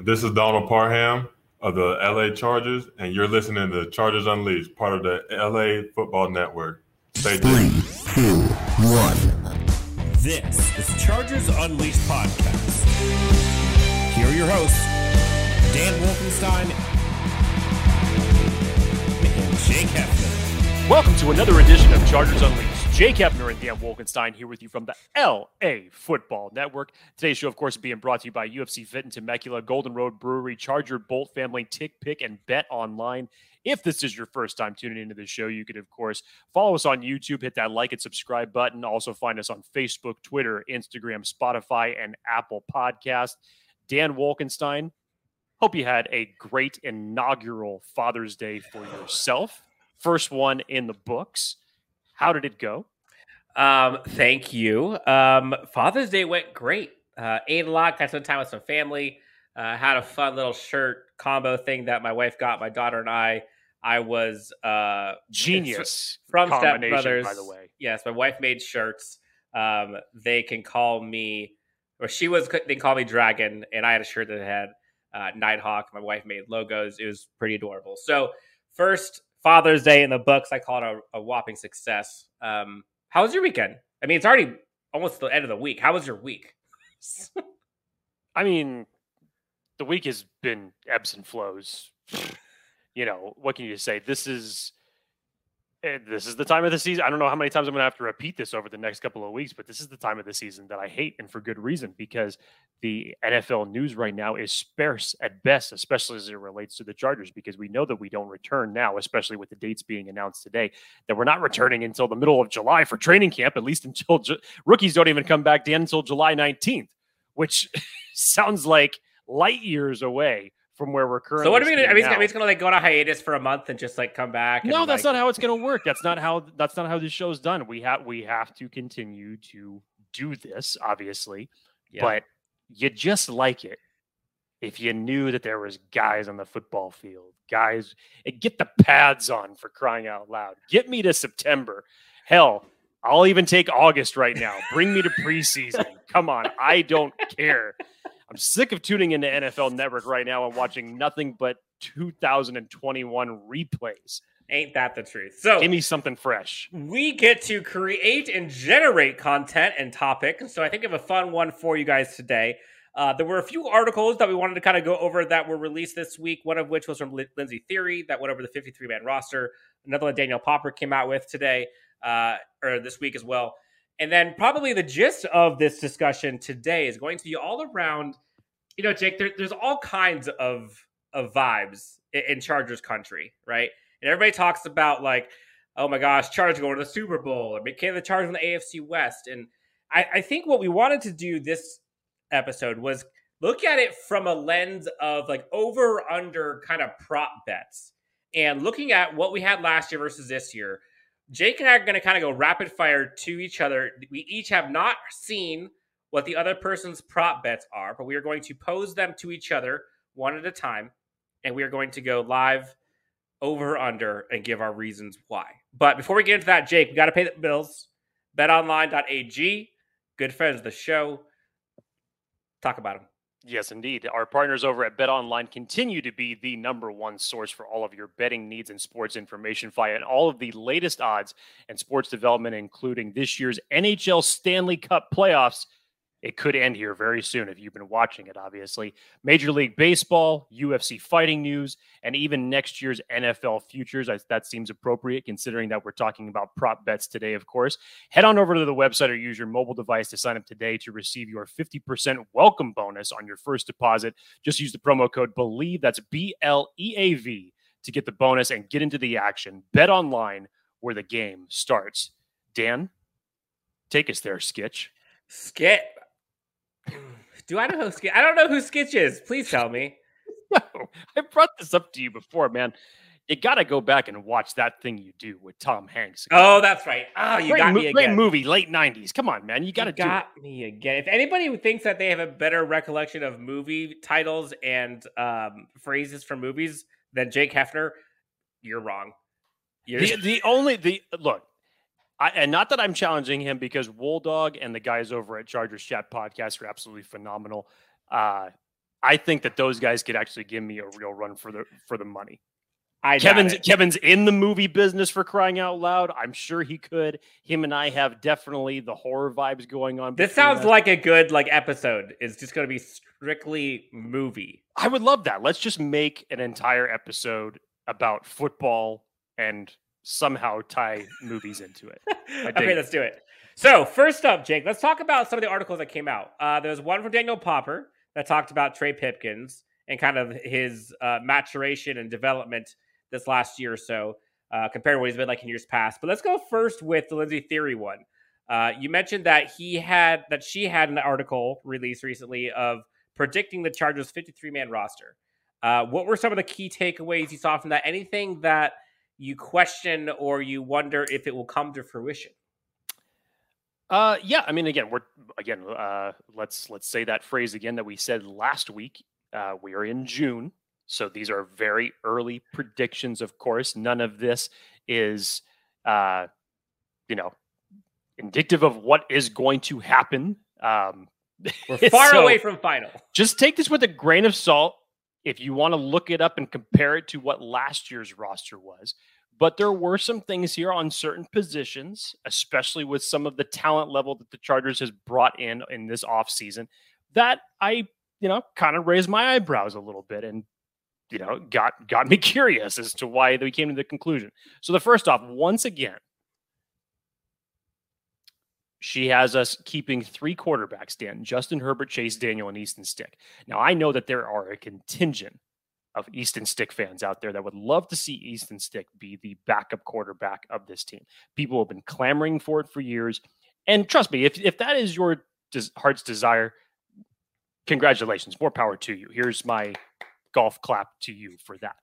This is Donald Parham of the LA Chargers, and you're listening to Chargers Unleashed, part of the LA Football Network. Stay tuned. Three, two, one. This is Chargers Unleashed podcast. Here are your hosts, Dan Wolkenstein and Jake Hefner. Welcome to another edition of Chargers Unleashed. Jake Hefner and Dan Wolkenstein here with you from the LA Football Network. Today's show, of course, being brought to you by UFC Fit in Temecula, Golden Road Brewery, Charger Bolt Family, Tick Pick, and Bet Online. If this is your first time tuning into the show, you could, of course, follow us on YouTube, hit that like and subscribe button. Also, find us on Facebook, Twitter, Instagram, Spotify, and Apple Podcast. Dan Wolkenstein, hope you had a great inaugural Father's Day for yourself. First one in the books. How did it go? Um, thank you. Um, Father's Day went great. Uh, ate a lot, got some time with some family. Uh, had a fun little shirt combo thing that my wife got my daughter and I. I was uh, Genius from Step Brothers. by the way. Yes, my wife made shirts. Um, they can call me, or she was. They can call me Dragon, and I had a shirt that had uh, Nighthawk. My wife made logos. It was pretty adorable. So first Father's Day in the books, I call it a, a whopping success. Um, how was your weekend? I mean, it's already almost the end of the week. How was your week? I mean, the week has been ebbs and flows. you know, what can you say? This is Eh, this is the time of the season. I don't know how many times I'm going to have to repeat this over the next couple of weeks, but this is the time of the season that I hate, and for good reason, because the NFL news right now is sparse at best, especially as it relates to the Chargers, because we know that we don't return now, especially with the dates being announced today, that we're not returning until the middle of July for training camp, at least until ju- rookies don't even come back Dan until July 19th, which sounds like light years away from where we're currently. So what are we gonna? I mean, standing he's now. gonna like go on a hiatus for a month and just like come back. No, and, that's like, not how it's going to work. That's not how that's not how this show's done. We have we have to continue to do this, obviously, Yeah. but you just like it if you knew that there was guys on the football field, guys. Get the pads on for crying out loud. Get me to September. Hell, I'll even take August right now. Bring me to preseason. Come on, I don't care. I'm sick of tuning into NFL Network right now and watching nothing but 2021 replays. ain't that the truth? So Give me something fresh. we get to create and generate content and topics. So I think I have a fun one for you guys today. Uh, there were a few articles that we wanted to kind of go over that were released this week. One of which was from Lin- Lindsey Thiry that went over the 53 man roster. Another one Daniel Popper came out with today uh, or this week as well. And then probably the gist of this discussion today is going to be all around. You know, Jake, there, there's all kinds of of vibes in, in Chargers country, right? And everybody talks about like oh my gosh, Chargers going to the Super Bowl, or can the Chargers in the AFC West? And I, I think what we wanted to do this episode was look at it from a lens of like over under kind of prop bets and looking at what we had last year versus this year. Jake and I are going to kind of go rapid fire to each other. We each have not seen what the other person's prop bets are, but we are going to pose them to each other one at a time. And we are going to go live over under and give our reasons why. But before we get into that, Jake, we got to pay the bills. BetOnline.ag, good friends of the show. Talk about them. Yes, indeed. Our partners over at Bet Online continue to be the number one source for all of your betting needs and sports information via all of the latest odds and sports development, including this year's NHL Stanley Cup playoffs. It could end here very soon if you've been watching it, obviously. Major League Baseball, UFC fighting news, and even next year's NFL futures. I- That seems appropriate considering that we're talking about prop bets today, of course. Head on over to the website or use your mobile device to sign up today to receive your 50% welcome bonus on your first deposit. Just use the promo code BELIEVE, that's B L E A V, to get the bonus and get into the action. Bet online where the game starts. Dan, take us there, Skitch. Skit. Do I know who Skit? I don't know who Skitch is. Please tell me. No, I brought this up to you before, man. You got to go back and watch that thing you do with Tom Hanks. Oh, that's right. Oh, you great, got mo- me great again. movie, late 90s. Come on, man. You got to You do it. got me again. If anybody thinks that they have a better recollection of movie titles and um, phrases from movies than Jake Hefner, you're wrong. You're, The, the only the look, I, and not that I'm challenging him because Wool Dog and the guys over at Chargers Chat Podcast are absolutely phenomenal. Uh, I think that those guys could actually give me a real run for the for the money. I Kevin's. Kevin's in the movie business for crying out loud. I'm sure he could. Him and I have definitely the horror vibes going on. This sounds us. like a good like episode. It's just going to be strictly movie. I would love that. Let's just make an entire episode about football and somehow tie movies into it. okay, let's do it. So first up, Jake, let's talk about some of the articles that came out. Uh, there was one from Daniel Popper that talked about Trey Pipkins and kind of his uh, maturation and development this last year or so uh, compared to what he's been like in years past. But let's go first with the Lindsey Thiry one. Uh, you mentioned that he had that she had an article released recently of predicting the Chargers' 53 man roster. Uh, what were some of the key takeaways you saw from that? Anything that you question or you wonder if it will come to fruition? Uh, yeah. I mean, again, we're again. Uh, let's let's say that phrase again that we said last week. Uh, we are in June, so these are very early predictions. Of course, none of this is, uh, you know, indicative of what is going to happen. Um, We're far so away from final. just take this with a grain of salt. If you want to look it up and compare it to what last year's roster was, but there were some things here on certain positions, especially with some of the talent level that the Chargers has brought in in this offseason, that I, you know, kind of raised my eyebrows a little bit and you know, got got me curious as to why they came to the conclusion. So the first off, once again, she has us keeping three quarterbacks, Dan, Justin Herbert, Chase Daniel, and Easton Stick. Now I know that there are a contingent of Easton Stick fans out there that would love to see Easton Stick be the backup quarterback of this team. People have been clamoring for it for years. And trust me, if, if that is your des- heart's desire, congratulations. More power to you. Here's my golf clap to you for that.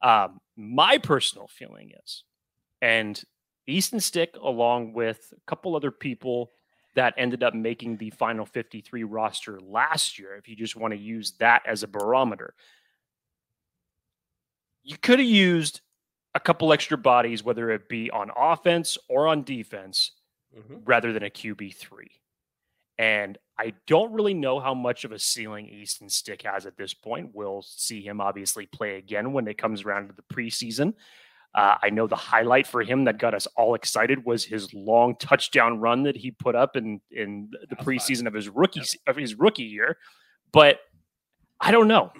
Um, my personal feeling is, and Easton Stick, along with a couple other people that ended up making the final 53 roster last year, if you just want to use that as a barometer, you could have used a couple extra bodies, whether it be on offense or on defense, Mhm. rather than a QB3. And I don't really know how much of a ceiling Easton Stick has at this point. We'll see him obviously play again when it comes around to the preseason. Uh, I know the highlight for him that got us all excited was his long touchdown run that he put up in in the That was fun. preseason of his rookie se- of his rookie year. But I don't know.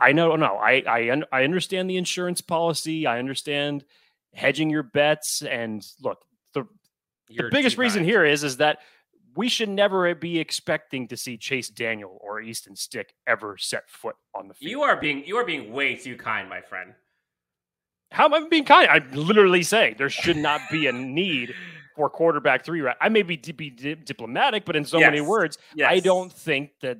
I know. I I un- I understand the insurance policy. I understand hedging your bets. And look, the You're the biggest reason here is is that we should never be expecting to see Chase Daniel or Easton Stick ever set foot on the field. You are being you are being way too kind, my friend. How am I being kind? I'm literally saying there should not be a need for quarterback three. Right? I may be, di- be di- diplomatic, but in so many Yes. words, I don't think that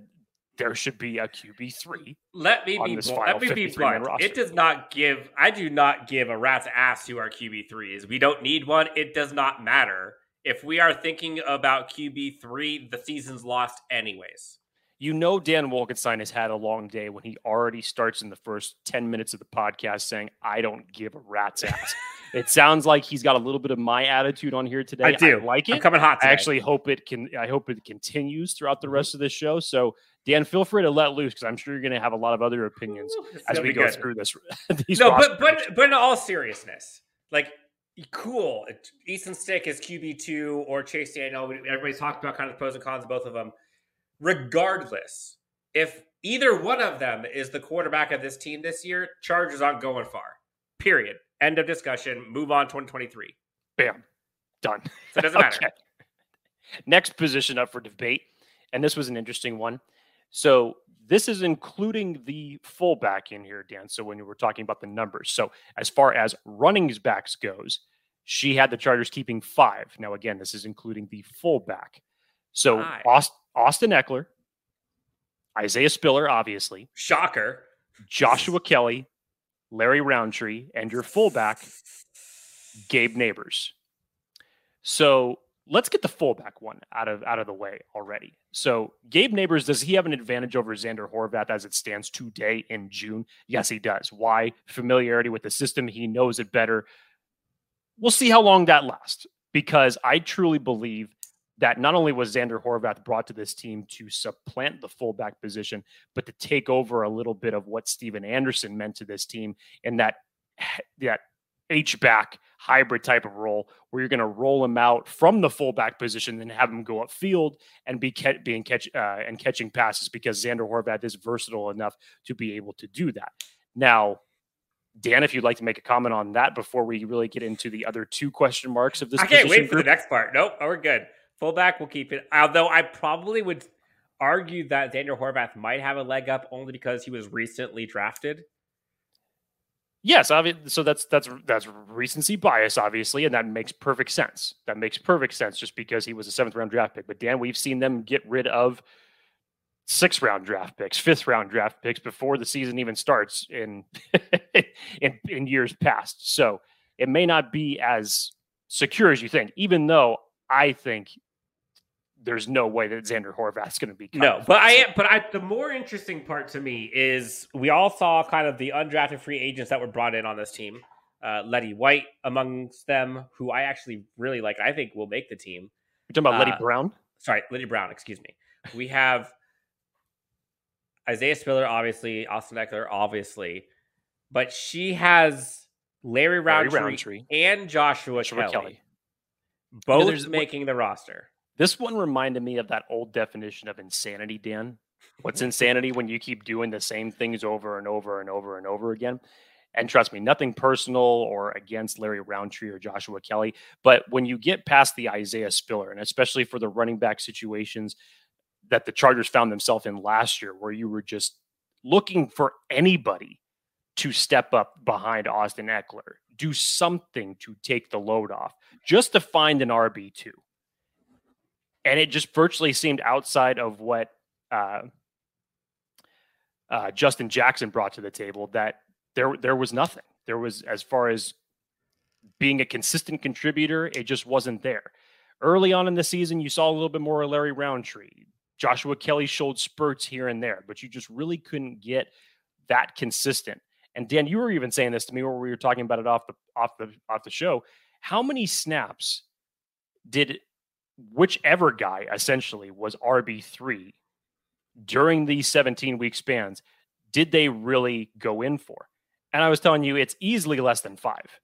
there should be a QB three. Let me be blunt. let me be blunt. It does not give. I do not give a rat's ass who our QB three is. We don't need one. It does not matter if we are thinking about QB three. The season's lost anyways. You know, Dan Wolkenstein has had a long day when he already starts in the first 10 minutes of the podcast saying, I don't give a rat's ass. it sounds like he's got a little bit of my attitude on here today. I do. like I'm it. coming hot. I actually hope it can. I hope it continues throughout Mm-hmm. the rest of this show. So, Dan, feel free to let loose because I'm sure you're going to have a lot of other opinions Ooh, as we go good. through this. these No, but but but in all seriousness, like cool. Easton Stick is QB two or Chase Daniel. Everybody's talked about kind of the pros and cons of both of them. Regardless, if either one of them is the quarterback of this team this year, Chargers aren't going far. Period. End of discussion. Move on. 2023. bam, done. So it doesn't matter. Next position up for debate, and this was an interesting one. So this is including the fullback in here, Dan. So when we were talking about the numbers, so as far as running backs goes, she had the Chargers keeping five. Now again, this is including the fullback. So Five. Aust- Austin Ekeler, Isaiah Spiller, obviously, Shocker. Joshua Kelley, Larry Rountree, and your fullback, Gabe Nabers. So let's get the fullback one out of out of the way already. So Gabe Nabers, does he have an advantage over Zander Horvath as it stands today in June? Yes, he does. Why? Familiarity with the system. He knows it better. We'll see how long that lasts because I truly believe that not only was Zander Horvath brought to this team to supplant the fullback position, but to take over a little bit of what Stephen Anderson meant to this team in that that H back hybrid type of role where you're going to roll him out from the fullback position and have him go upfield and be ke- being catch uh, and catching passes because Zander Horvath is versatile enough to be able to do that. Now, Dan, if you'd like to make a comment on that before we really get into the other two question marks of this, I can't wait for the next part. Nope, we're good. Fullback, we'll keep it. Although I probably would argue that Daniel Horvath might have a leg up only because he was recently drafted. Yes. So that's that's that's recency bias, obviously, and that makes perfect sense. That makes perfect sense, just because he was a seventh round draft pick. But Dan, we've seen them get rid of sixth round draft picks, fifth round draft picks before the season even starts in in, in years past. So it may not be as secure as you think, even though I think there's no way that Zander Horvath's going to be. No, but I but I the more interesting part to me is we all saw kind of the undrafted free agents that were brought in on this team. Uh, Leddie White amongst them, who I actually really like. I think will make the team. You're talking about Uh, Leddie Brown. Sorry, Leddie Brown. Excuse me. We have Isaiah Spiller, obviously, Austin Ekeler, obviously, but she has Larry Larry Rountree, Rountree. and Joshua, Joshua Kelley, Kelley. both there's- making the roster. This one reminded me of that old definition of insanity, Dan. What's insanity when you keep doing the same things over and over and over and over again? And trust me, nothing personal or against Larry Rountree or Joshua Kelley. But when you get past the Isaiah Spiller, and especially for the running back situations that the Chargers found themselves in last year, where you were just looking for anybody to step up behind Austin Ekeler, do something to take the load off, just to find an RB2 and it just virtually seemed outside of what uh, uh, Justin Jackson brought to the table. That there there was nothing. There was as far as being a consistent contributor, it just wasn't there. Early on in the season, you saw a little bit more of Larry Rountree. Joshua Kelley showed spurts here and there, but you just really couldn't get that consistent. And Dan, you were even saying this to me where we were talking about it off the off the off the show. How many snaps did whichever guy essentially was RB3 during these 17 week spans, did they really go in for? And I was telling you, it's easily less than five.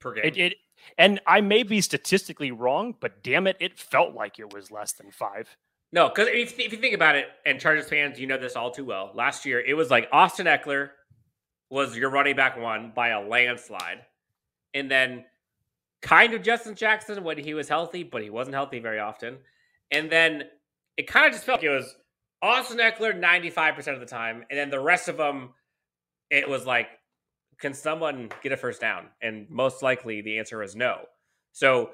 per game. It, it and I may be statistically wrong, but damn it, it felt like it was less than five. No, because if, if you think about it, and Chargers fans, you know this all too well. Last year, it was like Austin Ekeler was your running back one by a landslide, and then kind of Justin Jackson when he was healthy, but he wasn't healthy very often, and then it kind of just felt like it was Austin Ekeler ninety five percent of the time, and then the rest of them, it was like, can someone get a first down? And most likely, the answer is no. So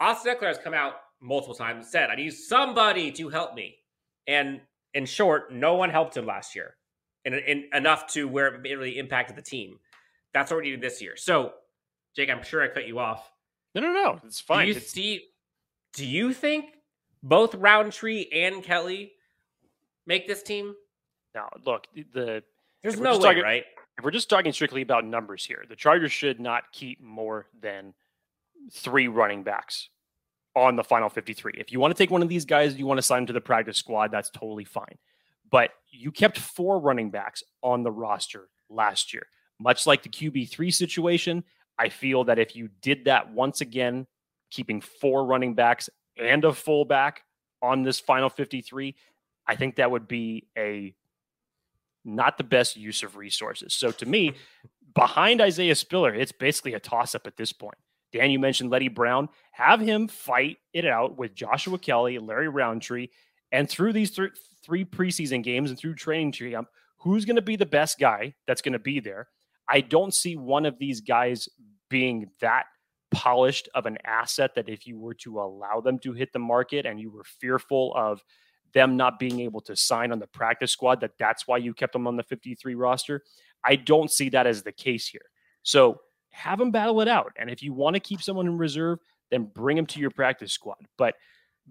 Austin Ekeler has come out multiple times and said, I need somebody to help me. And in short, no one helped him last year and, and enough to where it really impacted the team. That's what we needed this year. So, Jake, I'm sure I cut you off. No, no, no. It's fine. Do you It's- see? Do you think both Rountree and Kelley make this team? No. look, the There's no way, talking- right? if we're just talking strictly about numbers here, the Chargers should not keep more than three running backs on the final 53. If you want to take one of these guys, you want to sign him to the practice squad, that's totally fine. But you kept four running backs on the roster last year. Much like the QB3 situation, I feel that if you did that once again, keeping four running backs and a fullback on this final 53, I think that would be a not the best use of resources. So to me, behind Isaiah Spiller, it's basically a toss up at this point. Dan, you mentioned Leddie Brown. Have him fight it out with Joshua Kelley, Larry Rountree, and through these th- three preseason games and through training camp, who's going to be the best guy that's going to be there? I don't see one of these guys being that polished of an asset that if you were to allow them to hit the market and you were fearful of them not being able to sign on the practice squad that that's why you kept them on the 53 roster i don't see that as the case here. So have them battle it out. And if you want to keep someone in reserve then bring them to your practice squad. But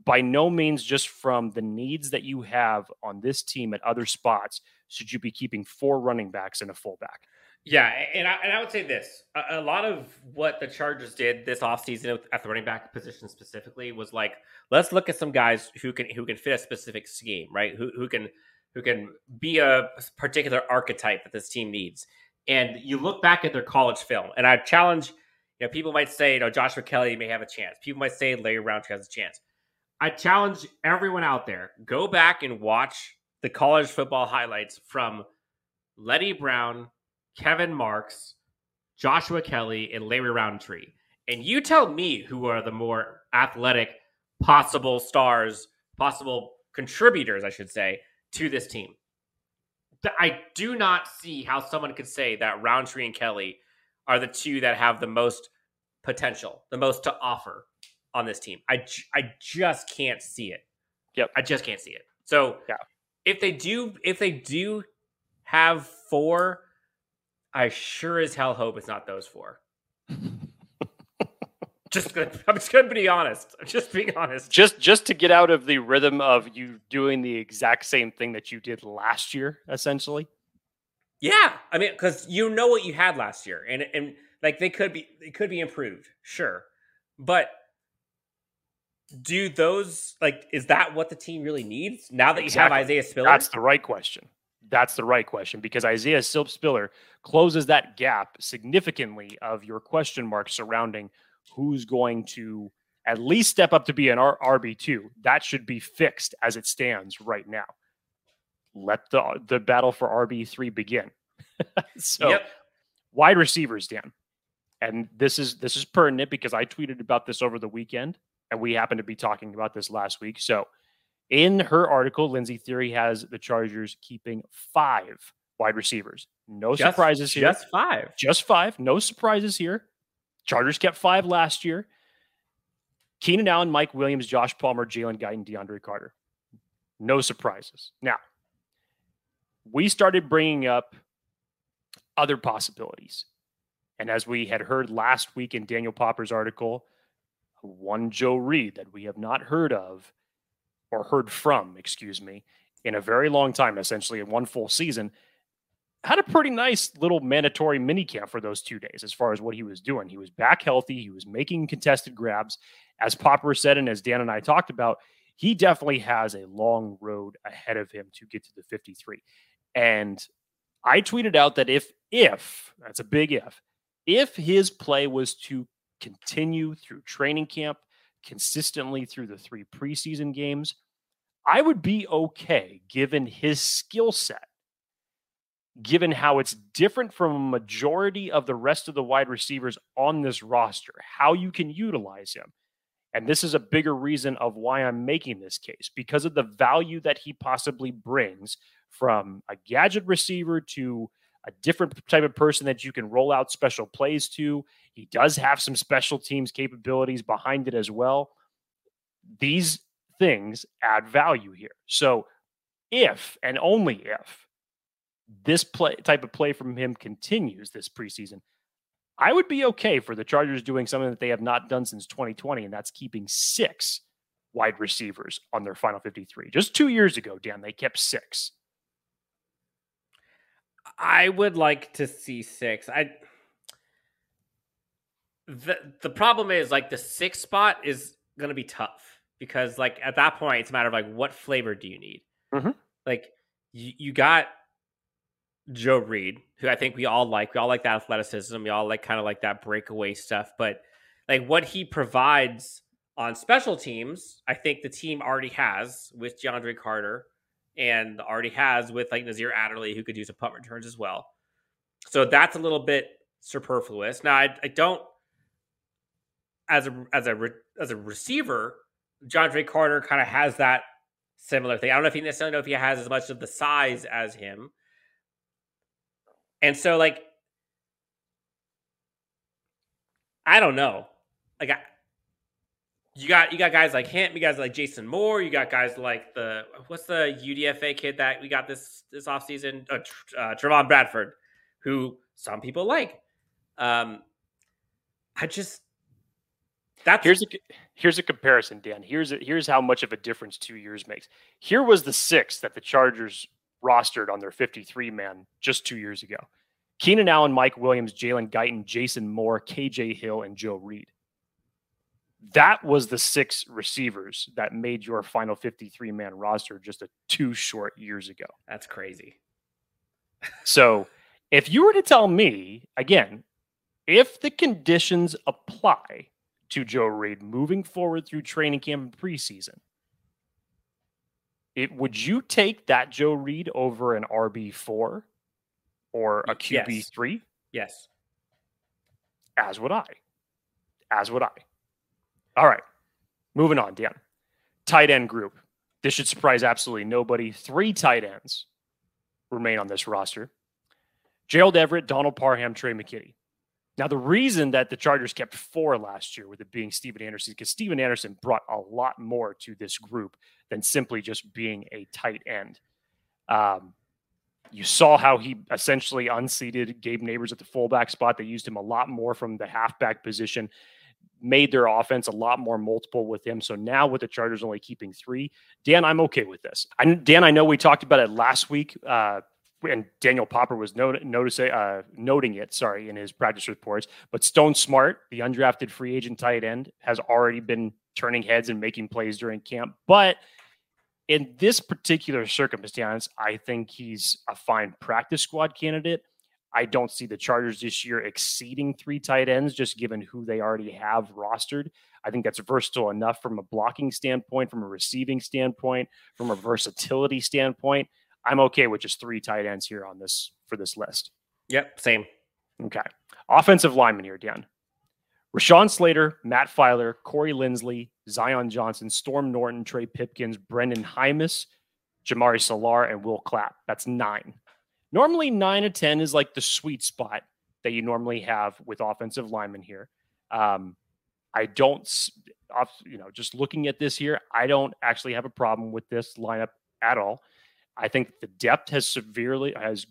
by no means just from the needs that you have on this team at other spots should you be keeping four running backs and a fullback Yeah, and I, and I would say this: a, a, lot of what the Chargers did this offseason at the running back position specifically was like, let's look at some guys who can who can fit a specific scheme, right? Who who can who can be a particular archetype that this team needs. And you look back at their college film, and I challenge, you know, people might say, you know, Joshua Kelley may have a chance. People might say Larry Rountree has a chance. I challenge everyone out there: go back and watch the college football highlights from Leddie Brown Kevin Marks, Joshua Kelley, and Larry Rountree. And you tell me who are the more athletic possible stars, possible contributors, I should say, to this team. I do not see how someone could say that Rountree and Kelley are the two that have the most potential, the most to offer on this team. I, I just can't see it. Yep. I just can't see it. So yeah. if they do, if they do have four I sure as hell hope it's not those four. just gonna, I'm just gonna be honest. I'm just being honest. Just just to get out of the rhythm of you doing the exact same thing that you did last year, essentially. Yeah, I mean, because you know what you had last year, and and like they could be they could be improved, sure, but do those like is that what the team really needs now that you exactly. have Isaiah Spiller? That's the right question. That's the right question because Isaiah Silp Spiller closes that gap significantly of your question mark surrounding who's going to at least step up to be an R- RB2. That should be fixed as it stands right now. Let the the battle for RB3 begin. so yep. wide receivers, Dan. And this is this is pertinent because I tweeted about this over the weekend and we happened to be talking about this last week. So in her article, Lindsey Thiry has the Chargers keeping five wide receivers. No just, surprises here. Just five. Just five. No surprises here. Chargers kept five last year. Keenan Allen, Mike Williams, Josh Palmer, Jalen Guyton, DeAndre Carter. No surprises. Now, we started bringing up other possibilities. And as we had heard last week in Daniel Popper's article, one Joe Reed that we have not heard of or heard from, excuse me, in a very long time, essentially in one full season, had a pretty nice little mandatory mini camp for those two days as far as what he was doing. He was back healthy. He was making contested grabs. As Popper said, and as Dan and I talked about, he definitely has a long road ahead of him to get to the 53. And I tweeted out that if, if, that's a big if, if his play was to continue through training camp consistently through the three preseason games, I would be okay given his skill set, given how it's different from a majority of the rest of the wide receivers on this roster, how you can utilize him. And this is a bigger reason of why I'm making this case because of the value that he possibly brings from a gadget receiver to a different type of person that you can roll out special plays to. He does have some special teams capabilities behind it as well. These things add value here. So if and only if this play type of play from him continues this preseason, I would be okay for the Chargers doing something that they have not done since 2020, and that's keeping six wide receivers on their final 53. Just two years ago, Dan, they kept six. I would like to see six. I the the problem is like the six spot is gonna be tough because like at that point it's a matter of like what flavor do you need? Mm-hmm. like you, you got joe reed who i think we all like. We all like that athleticism. We all like kind of like that breakaway stuff. But like what he provides on special teams i think the team already has with deandre carter and already has with like nasir adderley who could do some punt returns as well. So that's a little bit superfluous. Now i, I don't as a as a as a receiver DeAndre Carter kind of has that similar thing. I don't know if he necessarily know if he has as much of the size as him. And so like I don't know. Like I, you got you got guys like him, you guys like Jason Moore, you got guys like the what's the UDFA kid that we got this this offseason? Uh, uh Trevon Bradford, who some people like. Um I just that's here's a here's a comparison, Dan. Here's a, here's how much of a difference two years makes. Here was the six that the Chargers rostered on their 53 man just two years ago. Keenan Allen, Mike Williams, Jalen Guyton, Jason Moore, KJ Hill, and Joe Reed. That was the six receivers that made your final 53 man roster just a two short years ago. That's crazy. So if you were to tell me, again, if the conditions apply to Joe Reed moving forward through training camp and preseason, it would you take that Joe Reed over an RB four or a QB three? Yes. As would I. As would I. All right. Moving on, Dan. Tight end group. This should surprise absolutely nobody. Three tight ends remain on this roster. Gerald Everett, Donald Parham, Trey McKitty. Now, the reason that the Chargers kept four last year, with it being Stephen Anderson, because Stephen Anderson brought a lot more to this group than simply just being a tight end. Um, you saw how he essentially unseated Gabe Nabers at the fullback spot. They used him a lot more from the halfback position, made their offense a lot more multiple with him. So now with the Chargers only keeping three, Dan, I'm okay with this. I, Dan, I know we talked about it last week. Uh, and Daniel Popper was not, uh, noting it, sorry, in his practice reports. But Stone Smartt, the undrafted free agent tight end, has already been turning heads and making plays during camp. But in this particular circumstance, I think he's a fine practice squad candidate. I don't see the Chargers this year exceeding three tight ends, just given who they already have rostered. I think that's versatile enough from a blocking standpoint, from a receiving standpoint, from a versatility standpoint. I'm okay with just three tight ends here on this for this list. Yep, same. Okay. Offensive lineman here, Dan. Rashawn Slater, Matt Feiler, Corey Linsley, Zion Johnson, Storm Norton, Trey Pipkins, Brenden Jaimes, Jamaree Salyer, and Will Clapp. That's nine. Normally, nine to 10 is like the sweet spot that you normally have with offensive linemen here. Um, I don't, you know, just looking at this here, I don't actually have a problem with this lineup at all. I think the depth has severely has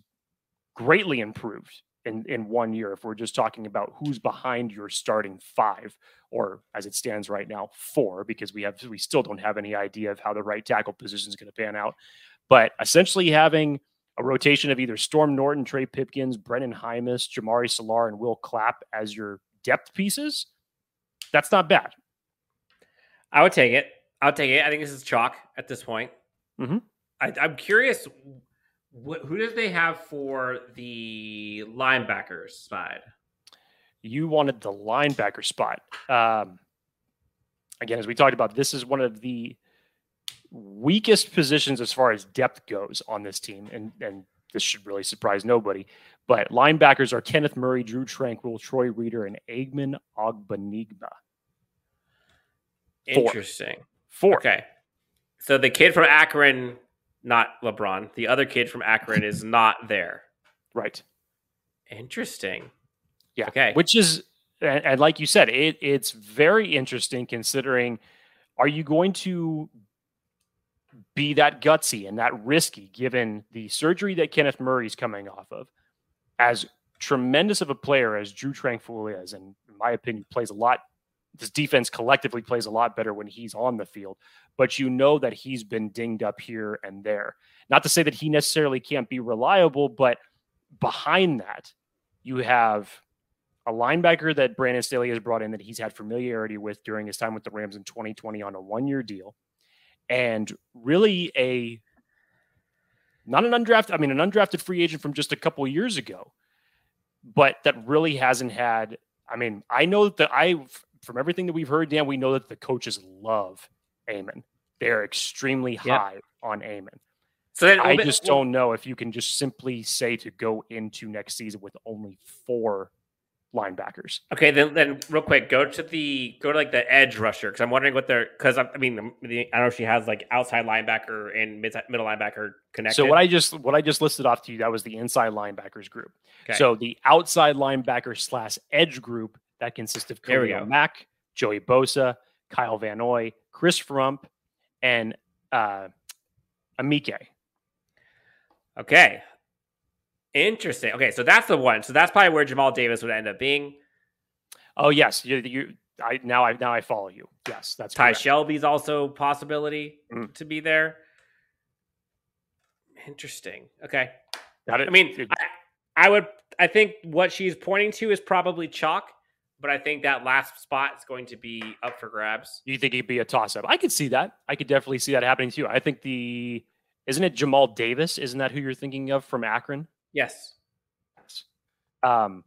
greatly improved in in one year. If we're just talking about who's behind your starting five, or as it stands right now, four, because we have we still don't have any idea of how the right tackle position is going to pan out. But essentially having a rotation of either Storm Norton, Trey Pipkins, Brenden Jaimes, Jamaree Salyer, and Will Clapp as your depth pieces, that's not bad. I would take it. I'll take it. I think this is chalk at this point. Mm-hmm. I, I'm curious, what, who does they have for the linebackers side? You wanted the linebacker spot. Um, again, as we talked about, this is one of the weakest positions as far as depth goes on this team, and and this should really surprise nobody. But linebackers are Kenneth Murray, Drew Tranquill, Troy Reeder, and Amen Ogbongbemiga. Interesting. Four. Okay. So the kid from Akron not LeBron. The other kid from Akron is not there. Right. Interesting. Yeah. Okay. Which is, and, and like you said, it, it's very interesting considering are you going to be that gutsy and that risky given the surgery that Kenneth Murray's coming off of? As tremendous of a player as Drew Tranquill is, and in my opinion, plays a lot this defense collectively plays a lot better when he's on the field, but you know that he's been dinged up here and there. Not to say that he necessarily can't be reliable, but behind that, you have a linebacker that Brandon Staley has brought in that he's had familiarity with during his time with the Rams in 2020 on a one year deal. And really a not an undrafted, I mean, an undrafted free agent from just a couple years ago, but that really hasn't had. I mean, I know that I've from everything that we've heard, Dan, we know that the coaches love Amen. They're extremely high yep. on Amen. So then, I just don't know if you can just simply say to go into next season with only four linebackers. Okay, then then real quick, go to the go to like the edge rusher because I'm wondering what they're because I mean I don't know if she has like outside linebacker and mid, middle linebacker connected. So what I just what I just listed off to you that was the inside linebackers group. Okay. So the outside linebacker slash edge group that consists of Khalil Mack, Joey Bosa, Kyle Van Noy, Chris Rumph, and uh, Amike. Okay. Interesting. Okay, so that's the one. So that's probably where Jamal Davis would end up being. Oh yes, you, you I now I now I follow you. Yes, that's Ty correct. Shelby's also possibility mm. to be there. Interesting. Okay. Got it. I mean, I, I would. I think what she's pointing to is probably chalk, but I think that last spot is going to be up for grabs. You think it'd be a toss up? I could see that. I could definitely see that happening too. I think the isn't it Jamal Davis? Isn't that who you're thinking of from Akron? Yes. Um,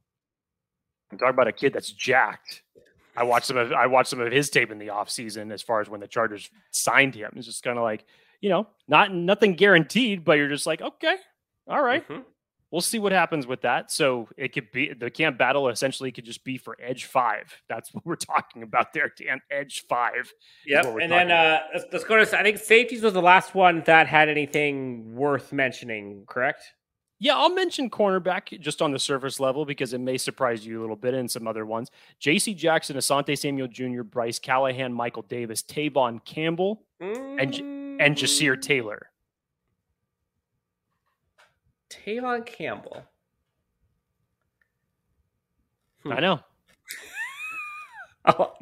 I'm talking about a kid that's jacked. I watched some of I watched some of his tape in the offseason as far as when the Chargers signed him. It's just kind of like, you know, not nothing guaranteed, but you're just like, okay, all right. Mhm. We'll see what happens with that. So it could be the camp battle essentially could just be for edge five. That's what we're talking about there, Dan. Edge five. Yep. And then uh, let's, let's go to. I think safeties was the last one that had anything worth mentioning. Correct. Yeah, I'll mention cornerback just on the surface level because it may surprise you a little bit and some other ones. J.C. Jackson, Asante Samuel Jr., Bryce Callahan, Michael Davis, Tevaughn Campbell, and and Ja'Sir Mm, Taylor. Tevaughn Campbell. Hmm. I know. Oh,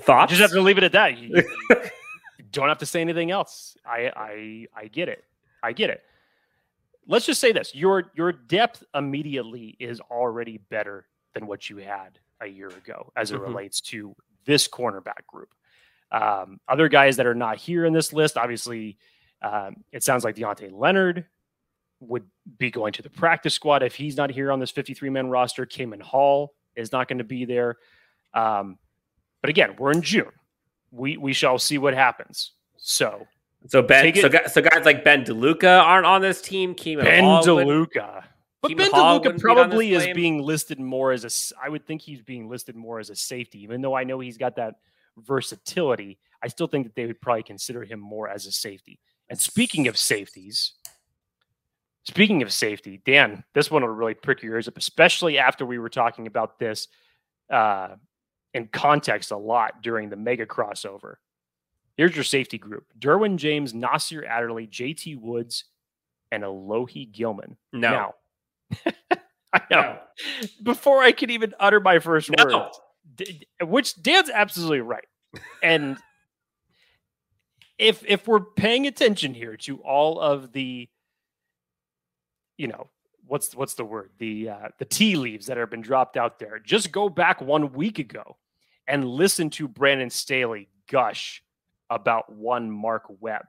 Thoughts? Just have to leave it at that. You, you don't have to say anything else. I I I get it. I get it. Let's just say this: your your depth immediately is already better than what you had a year ago, as it Mhm. relates to this cornerback group. Um, other guys that are not here in this list, obviously, um, it sounds like Deontay Leonard would be going to the practice squad if he's not here on this 53 man roster. Kemon Hall is not going to be there. Um, but again, we're in June. We we shall see what happens. So So Ben, so, gu- so guys like Ben DeLuca aren't on this team. Keeman Ben Hall DeLuca. But Ben Hall DeLuca wouldn't be probably is being listed more as a I would think he's being listed more as a safety, even though I know he's got that versatility. I still think that they would probably consider him more as a safety. And speaking of safeties, speaking of safety, Dan, this one will really prick your ears up, especially after we were talking about this uh, in context a lot during the mega crossover. Here's your safety group: Derwin James, Nasir Adderley, J.T. Woods, and Alohi Gilman. No. Now, I know. No. Before I could even utter my first No. words, D- which Dan's absolutely right. And if if we're paying attention here to all of the, you know, what's what's the word? The uh, the tea leaves that have been dropped out there. Just go back one week ago and listen to Brandon Staley gush about one Mark Webb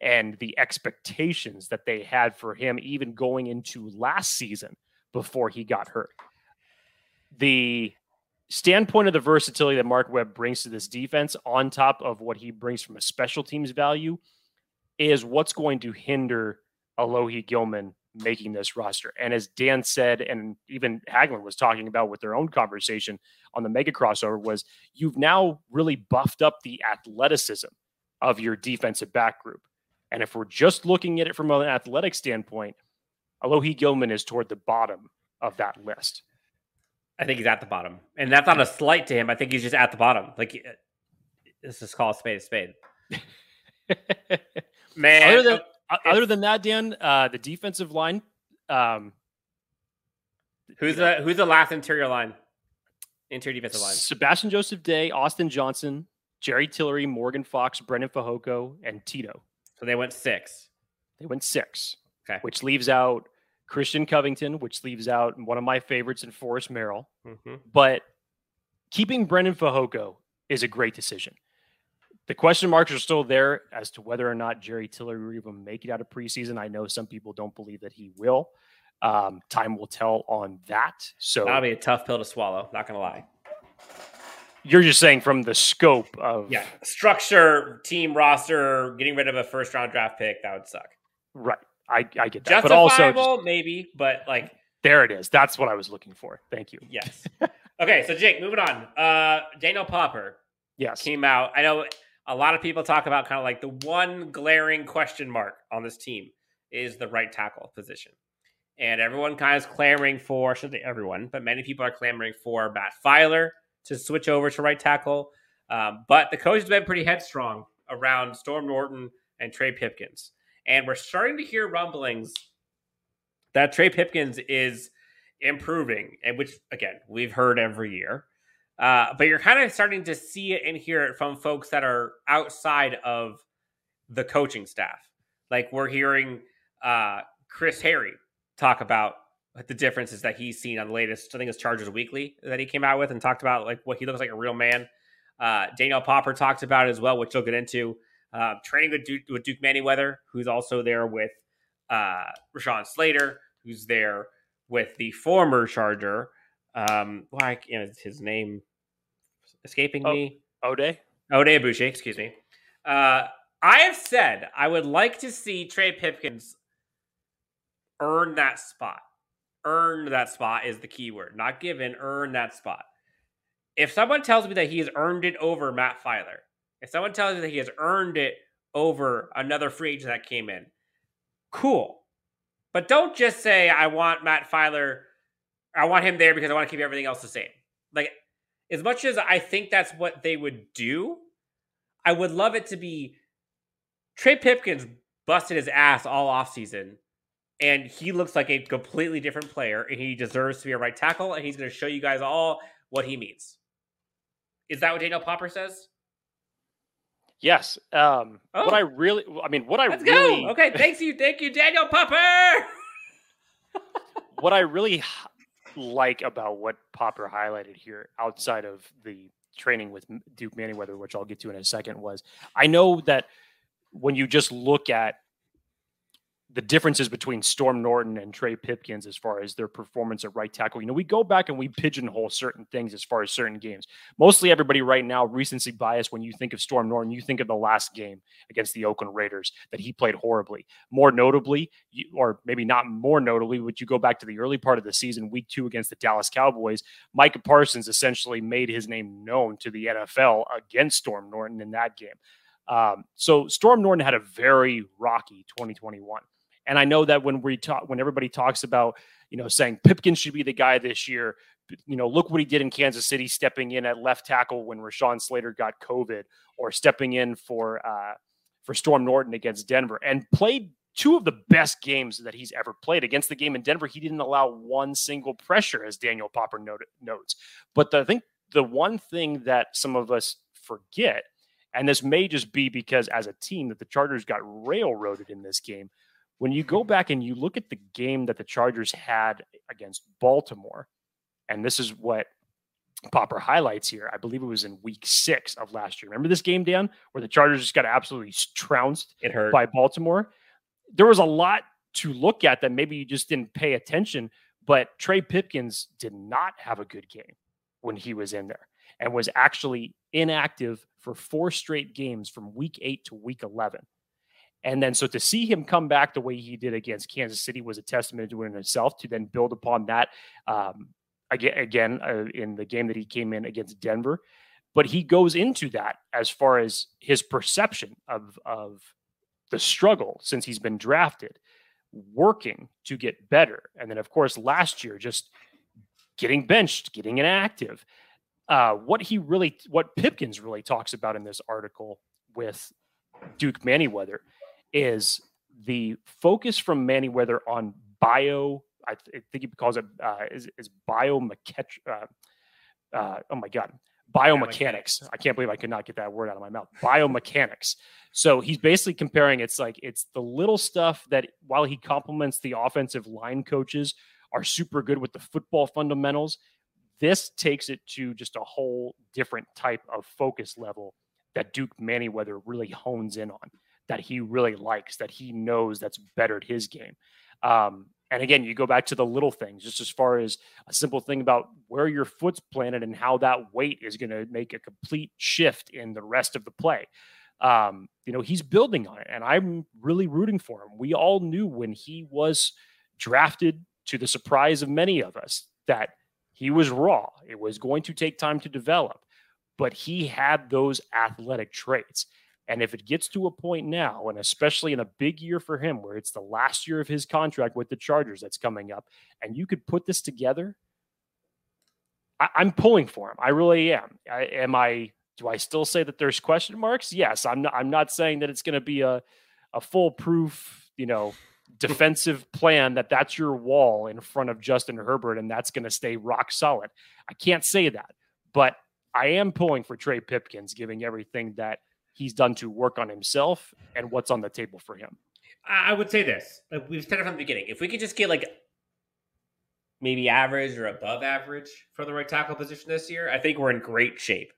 and the expectations that they had for him even going into last season before he got hurt. The standpoint of the versatility that Mark Webb brings to this defense, on top of what he brings from a special teams value, is what's going to hinder Alohi Gilman making this roster. And as Dan said, and even Haglund was talking about with their own conversation on the mega crossover, was you've now really buffed up the athleticism of your defensive back group. And if we're just looking at it from an athletic standpoint, Alohi Gilman is toward the bottom of that list. I think he's at the bottom, and that's not a slight to him. I think he's just at the bottom. Like, uh, let's just call a spade a spade. Man, other than uh, o- other than that, Dan, uh, the defensive line, um, who's the who's the last interior line? Interior defensive line. Sebastian Joseph Day, Austin Johnson, Jerry Tillery, Morgan Fox, Brendan Fehoko, and Tito. So they went six. They went six, Okay. which leaves out Christian Covington, which leaves out one of my favorites in Forrest Merrill. Mm-hmm. But keeping Brendan Fehoko is a great decision. The question marks are still there as to whether or not Jerry Tillery will even make it out of preseason. I know some people don't believe that he will. Um, time will tell on that. So That'll be a tough pill to swallow. Not gonna lie. you're just saying from the scope of Yeah, structure, team roster, getting rid of a first round draft pick that would suck. right. I, I get that, but also just- maybe, but like there it is. That's what I was looking for. Thank you. yes. okay, so Jake, moving on. Uh, Daniel Popper Yes. came out. I know a lot of people talk about kind of like the one glaring question mark on this team is the right tackle position. And everyone kind of is clamoring for, should they everyone, but many people are clamoring for Matt Feiler to switch over to right tackle. Um, but the coach has been pretty headstrong around Storm Norton and Trey Pipkins. And we're starting to hear rumblings that Trey Pipkins is improving, and which again we've heard every year. Uh, but you're kind of starting to see it and hear it from folks that are outside of the coaching staff. Like we're hearing uh, Chris Harry talk about the differences that he's seen on the latest, I think it's Chargers Weekly that he came out with and talked about like what he looks like a real man. Uh, Daniel Popper talked about as well, which we'll get into. Uh, training with Duke, with Duke Manyweather, who's also there with uh, Rashawn Slater, who's there with the former Charger. Um, you know, his name escaping Oh. me? Ode? Ode Boucher, excuse me. Uh, I have said I would like to see Trey Pipkins earn that spot. Earn that spot is the key word, not given. Earn that spot. If someone tells me that he has earned it over Matt Feiler, if someone tells me that he has earned it over another free agent that came in, cool. But don't just say I want Matt Feiler. I want him there because I want to keep everything else the same. Like as much as I think that's what they would do, I would love it to be Trey Pipkins busted his ass all offseason and he looks like a completely different player and he deserves to be a right tackle and he's going to show you guys all what he means. Is that what Daniel Popper says? Yes. Um, Oh. What I really, I mean, what I Let's really, go. Okay, thanks you. Thank you, Daniel Popper. what I really like about what Popper highlighted here, outside of the training with Duke Manyweather, which I'll get to in a second, was I know that when you just look at the differences between Storm Norton and Trey Pipkins as far as their performance at right tackle, you know, we go back and we pigeonhole certain things as far as certain games. Mostly everybody right now, recency bias, when you think of Storm Norton, you think of the last game against the Oakland Raiders that he played horribly. More notably, you, or maybe not more notably, but you go back to the early part of the season, week two against the Dallas Cowboys, Micah Parsons essentially made his name known to the NFL against Storm Norton in that game. Um, so Storm Norton had a very rocky 2021. And I know that when we talk, when everybody talks about, you know, saying Pipkin should be the guy this year, you know, look what he did in Kansas City, stepping in at left tackle when Rashawn Slater got COVID, or stepping in for uh, for Storm Norton against Denver, and played two of the best games that he's ever played. Against the game in Denver, he didn't allow one single pressure, as Daniel Popper noted, notes. But the, I think the one thing that some of us forget, and this may just be because as a team that the Chargers got railroaded in this game. When you go back and you look at the game that the Chargers had against Baltimore, and this is what Popper highlights here. I believe it was in week six of last year. Remember this game, Dan, where the Chargers just got absolutely trounced It hurt. by Baltimore? There was a lot to look at that maybe you just didn't pay attention, but Trey Pipkins did not have a good game when he was in there and was actually inactive for four straight games from week eight to week 11. And then, so to see him come back the way he did against Kansas City was a testament to it in itself. To then build upon that, um, again, again uh, in the game that he came in against Denver, but he goes into that as far as his perception of of the struggle since he's been drafted, working to get better, and then of course last year just getting benched, getting inactive. Uh, what he really, what Pipkins really talks about in this article with Duke Manyweather is the focus from Manyweather on bio. I, th- I think he calls it uh, is, is biomechet. Uh, uh, oh my god, biomechanics. I can't believe I could not get that word out of my mouth. Biomechanics. So he's basically comparing. It's like it's the little stuff that while he compliments the offensive line coaches are super good with the football fundamentals. This takes it to just a whole different type of focus level that Duke Manyweather really hones in on, that he really likes, that he knows that's bettered his game. Um, and again, you go back to the little things, just as far as a simple thing about where your foot's planted and how that weight is going to make a complete shift in the rest of the play. Um, you know, he's building on it, and I'm really rooting for him. We all knew when he was drafted, to the surprise of many of us, that he was raw. It was going to take time to develop, but he had those athletic traits. And if it gets to a point now, and especially in a big year for him, where it's the last year of his contract with the Chargers that's coming up, and you could put this together, I, I'm pulling for him. I really am. I, am I? Do I still say that there's question marks? Yes. I'm not. I'm not saying that it's going to be a a foolproof, you know, defensive plan that that's your wall in front of Justin Herbert and that's going to stay rock solid. I can't say that, but I am pulling for Trey Pipkins, giving everything that he's done to work on himself and what's on the table for him. I would say this. Like we've said it from the beginning. If we could just get like maybe average or above average for the right tackle position this year. I think we're in great shape.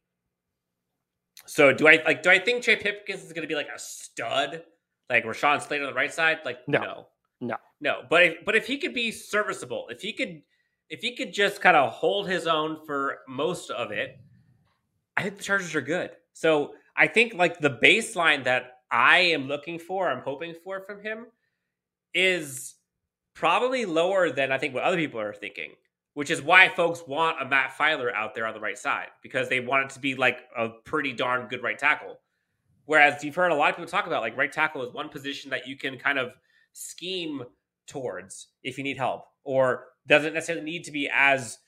So do I like do I think Trey Pipkins is going to be like a stud, like Rashawn Slater on the right side? Like No. no, No. no. But if, but if he could be serviceable, if he could if he could just kind of hold his own for most of it, I think the Chargers are good. So I think like the baseline that I am looking for, I'm hoping for from him, is probably lower than I think what other people are thinking which is why folks want a Matt Feiler out there on the right side because they want it to be like a pretty darn good right tackle. Whereas you've heard a lot of people talk about like right tackle is one position that you can kind of scheme towards if you need help, or doesn't necessarily need to be as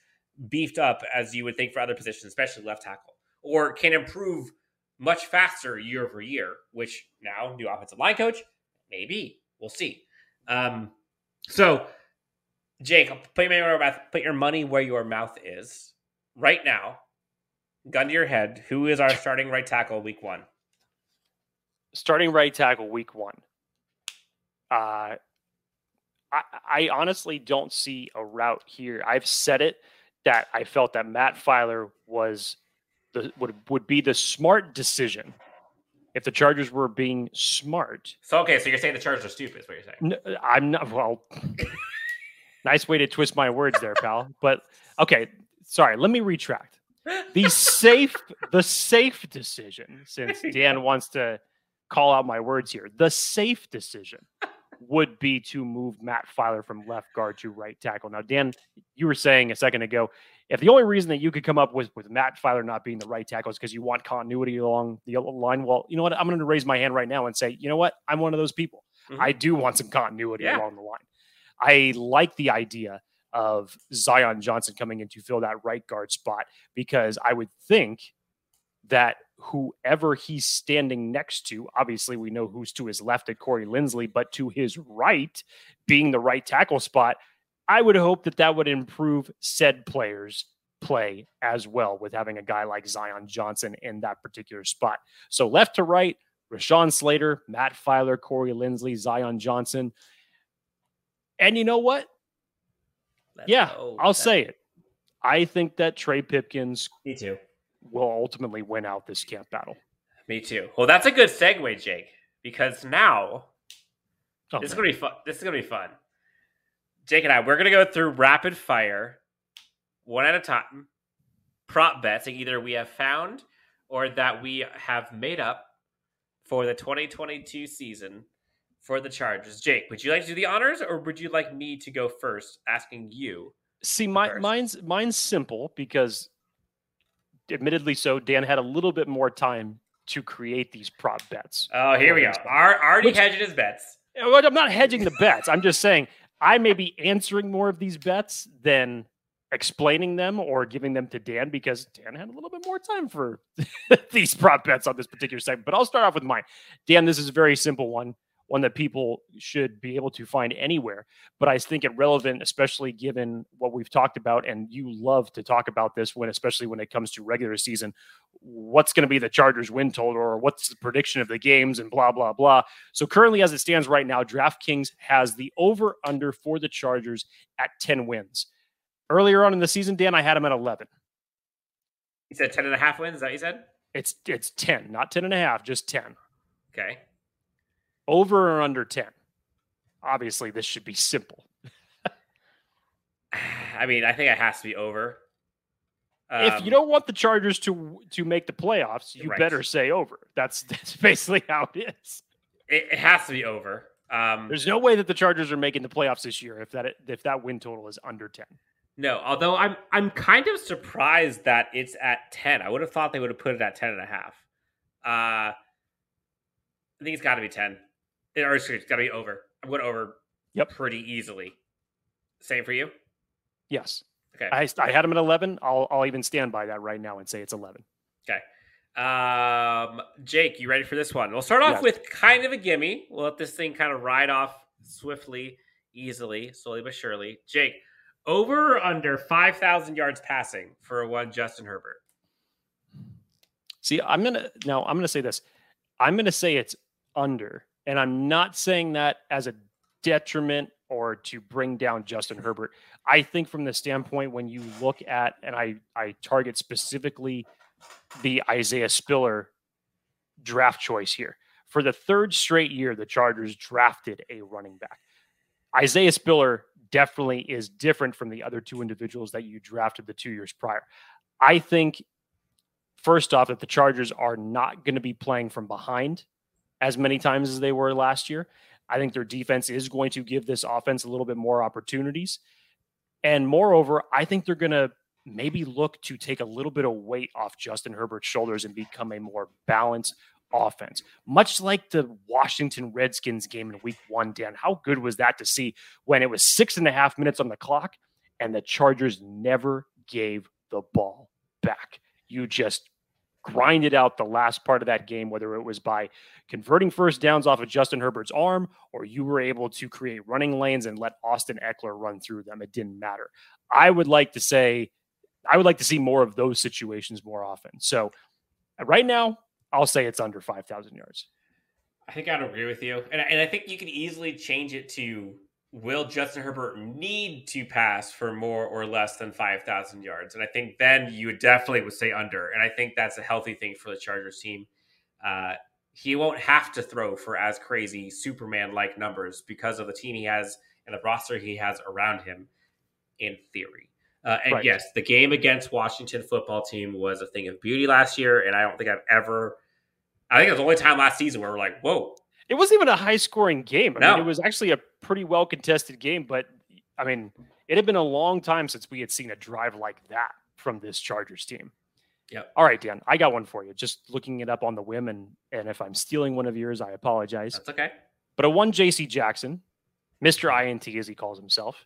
beefed up as you would think for other positions, especially left tackle, or can improve much faster year over year. Which now, new offensive line coach, maybe we'll see. Um, so Jake, put your, mouth, put your money where your mouth is right now. Gun to your head. Who is our starting right tackle week one? Starting right tackle week one. Uh, I, I honestly don't see a route here. I've said it that I felt that Matt Feiler was the would would be the smart decision if the Chargers were being smart. So okay, so you're saying the Chargers are stupid? Is what you're saying? I'm not. Well, nice way to twist my words there, pal. But okay, sorry. Let me retract. The safe, the safe decision, since Dan wants to call out my words here, the safe decision would be to move Matt Feiler from left guard to right tackle. Now, Dan, you were saying a second ago, if the only reason that you could come up with with Matt Feiler not being the right tackle is because you want continuity along the line, well, you know what? I'm going to raise my hand right now and say, you know what? I'm one of those people. Mhm. I do want some continuity Yeah. along the line. I like the idea of Zion Johnson coming in to fill that right guard spot because I would think that whoever he's standing next to, obviously we know who's to his left at Corey Linsley, but to his right, being the right tackle spot, I would hope that that would improve said players' play as well with having a guy like Zion Johnson in that particular spot. So left to right, Rashawn Slater, Matt Feiler, Corey Linsley, Zion Johnson. And you know what? Let's yeah, go. I'll That- say it. I think that Trey Pipkins Me too. Will ultimately win out this camp battle. Me too. Well, that's a good segue, Jake, because now Oh, this is gonna be fun. This is gonna be fun. Jake and I, we're gonna go through rapid fire, one at a time, prop bets that either we have found or that we have made up for the 2022 season for the Chargers. Jake, would you like to do the honors, or would you like me to go first, asking you? See, my, mine's mine's simple because, admittedly, so Dan had a little bit more time to create these prop bets. Oh, here we go. Which- Ar- already which- hedging his bets. I'm not hedging the bets. I'm just saying I may be answering more of these bets than explaining them or giving them to Dan because Dan had a little bit more time for these prop bets on this particular segment. But I'll start off with mine. Dan, this is a very simple one, one that people should be able to find anywhere. But I think it relevant, especially given what we've talked about, and you love to talk about this when, especially when it comes to regular season. What's going to be the Chargers win total, or what's the prediction of the games, and blah blah blah. So currently, as it stands right now, DraftKings has the over under for the Chargers at 10 wins. Earlier on in the season, Dan, I had them at 11. You said 10 and a half wins. Is that what you said? It's it's 10, not 10 and a half, just 10. Okay. Over or under 10. Obviously, this should be simple. I mean, I think it has to be over. if Um, you don't want the Chargers to to make the playoffs, you Right. better say over. That's that's basically how it is. it, it has to be over. Um, There's no way that the Chargers are making the playoffs this year if that if that win total is under 10. no, although I'm I'm kind of surprised that it's at 10. I would have thought they would have put it at 10 and a half. Uh, I think it's got to be 10. It- Or excuse me, it's got to be over. I went over Yep. pretty easily. Same for you? Yes. Okay. I, I had them at 11. I'll I'll even stand by that right now and say it's 11. Okay. Um, Jake, you ready for this one? We'll start off Yes. with kind of a gimme. We'll let this thing kind of ride off swiftly, easily, slowly but surely. Jake, over or under 5,000 yards passing for one Justin Herbert? See, I'm gonna now. I'm gonna say this. I'm gonna say it's under, and I'm not saying that as a detriment or to bring down Justin Herbert. I think from the standpoint when you look at and I I target specifically the Isaiah Spiller draft choice here. For the third straight year, the Chargers drafted a running back. Isaiah Spiller definitely is different from the other two individuals that you drafted the two years prior. I think, first off, that the Chargers are not going to be playing from behind as many times as they were last year. I think their defense is going to give this offense a little bit more opportunities. And moreover, I think they're going to maybe look to take a little bit of weight off Justin Herbert's shoulders and become a more balanced offense. Much like the Washington Redskins game in week one, Dan, how good was that to see when it was six and a half minutes on the clock and the Chargers never gave the ball back? You just grinded out the last part of that game, whether it was by converting first downs off of Justin Herbert's arm or you were able to create running lanes and let Austin Ekeler run through them. It didn't matter. I would like to say, I would like to see more of those situations more often. So right now, I'll say it's under 5,000 yards. I think I'd agree with you. And, and I think you can easily change it to will Justin Herbert need to pass for more or less than 5,000 yards? And I think then you would definitely would say under. And I think that's a healthy thing for the Chargers team. Uh, he won't have to throw for as crazy Superman like numbers because of the team he has and the roster he has around him, in theory. Uh, and right. yes, the game against Washington football team was a thing of beauty last year, and I don't think I've ever. I think it was the only time last season where we're like, "Whoa!" It wasn't even a high scoring game. I no. mean, it was actually a pretty well contested game, but I mean, it had been a long time since we had seen a drive like that from this Chargers team. Yeah. All right, Dan, I got one for you. Just looking it up on the whim, and and if I'm stealing one of yours, I apologize. That's okay. But a one J.C. Jackson, Mister INT as he calls himself,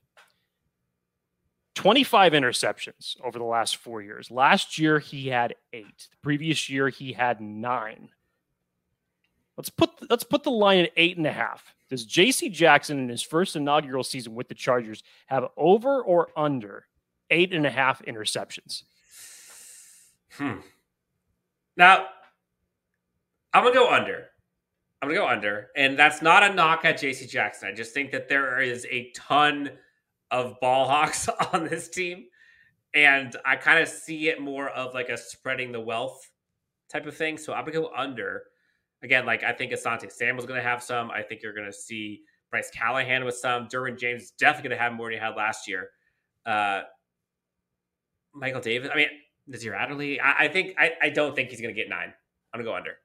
25 interceptions over the last four years. Last year, he had eight. The previous year, he had nine. Let's put let's put the line at eight and a half. Does J.C. Jackson in his first inaugural season with the Chargers have over or under eight and a half interceptions? Hmm. Now, I'm gonna go under. I'm gonna go under, and that's not a knock at J.C. Jackson. I just think that there is a ton of ball hawks on this team. And I kind of see it more of like a spreading the wealth type of thing. So I'm gonna go under. Again, like I think Asante Samuel's gonna have some. I think you're gonna see Bryce Callahan with some. Derwin James is definitely gonna have more than he had last year. Uh, Michael Davis. I mean, Nasir Adderley. I, I think I, I don't think he's gonna get nine. I'm gonna go under.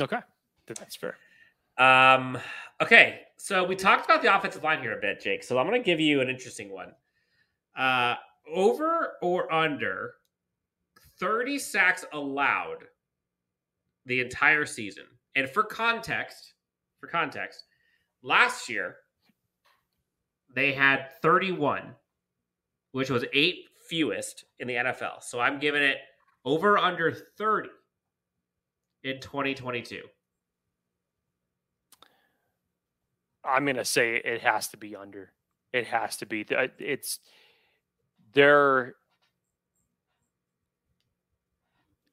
Okay, that's fair. Um, okay, so we talked about the offensive line here a bit, Jake. So I'm going to give you an interesting one. Uh, over or under 30 sacks allowed the entire season. And for context, for context, last year they had 31, which was eight fewest in the NFL. So I'm giving it over under 30 in 2022. I'm going to say it has to be under. It has to be. It's there.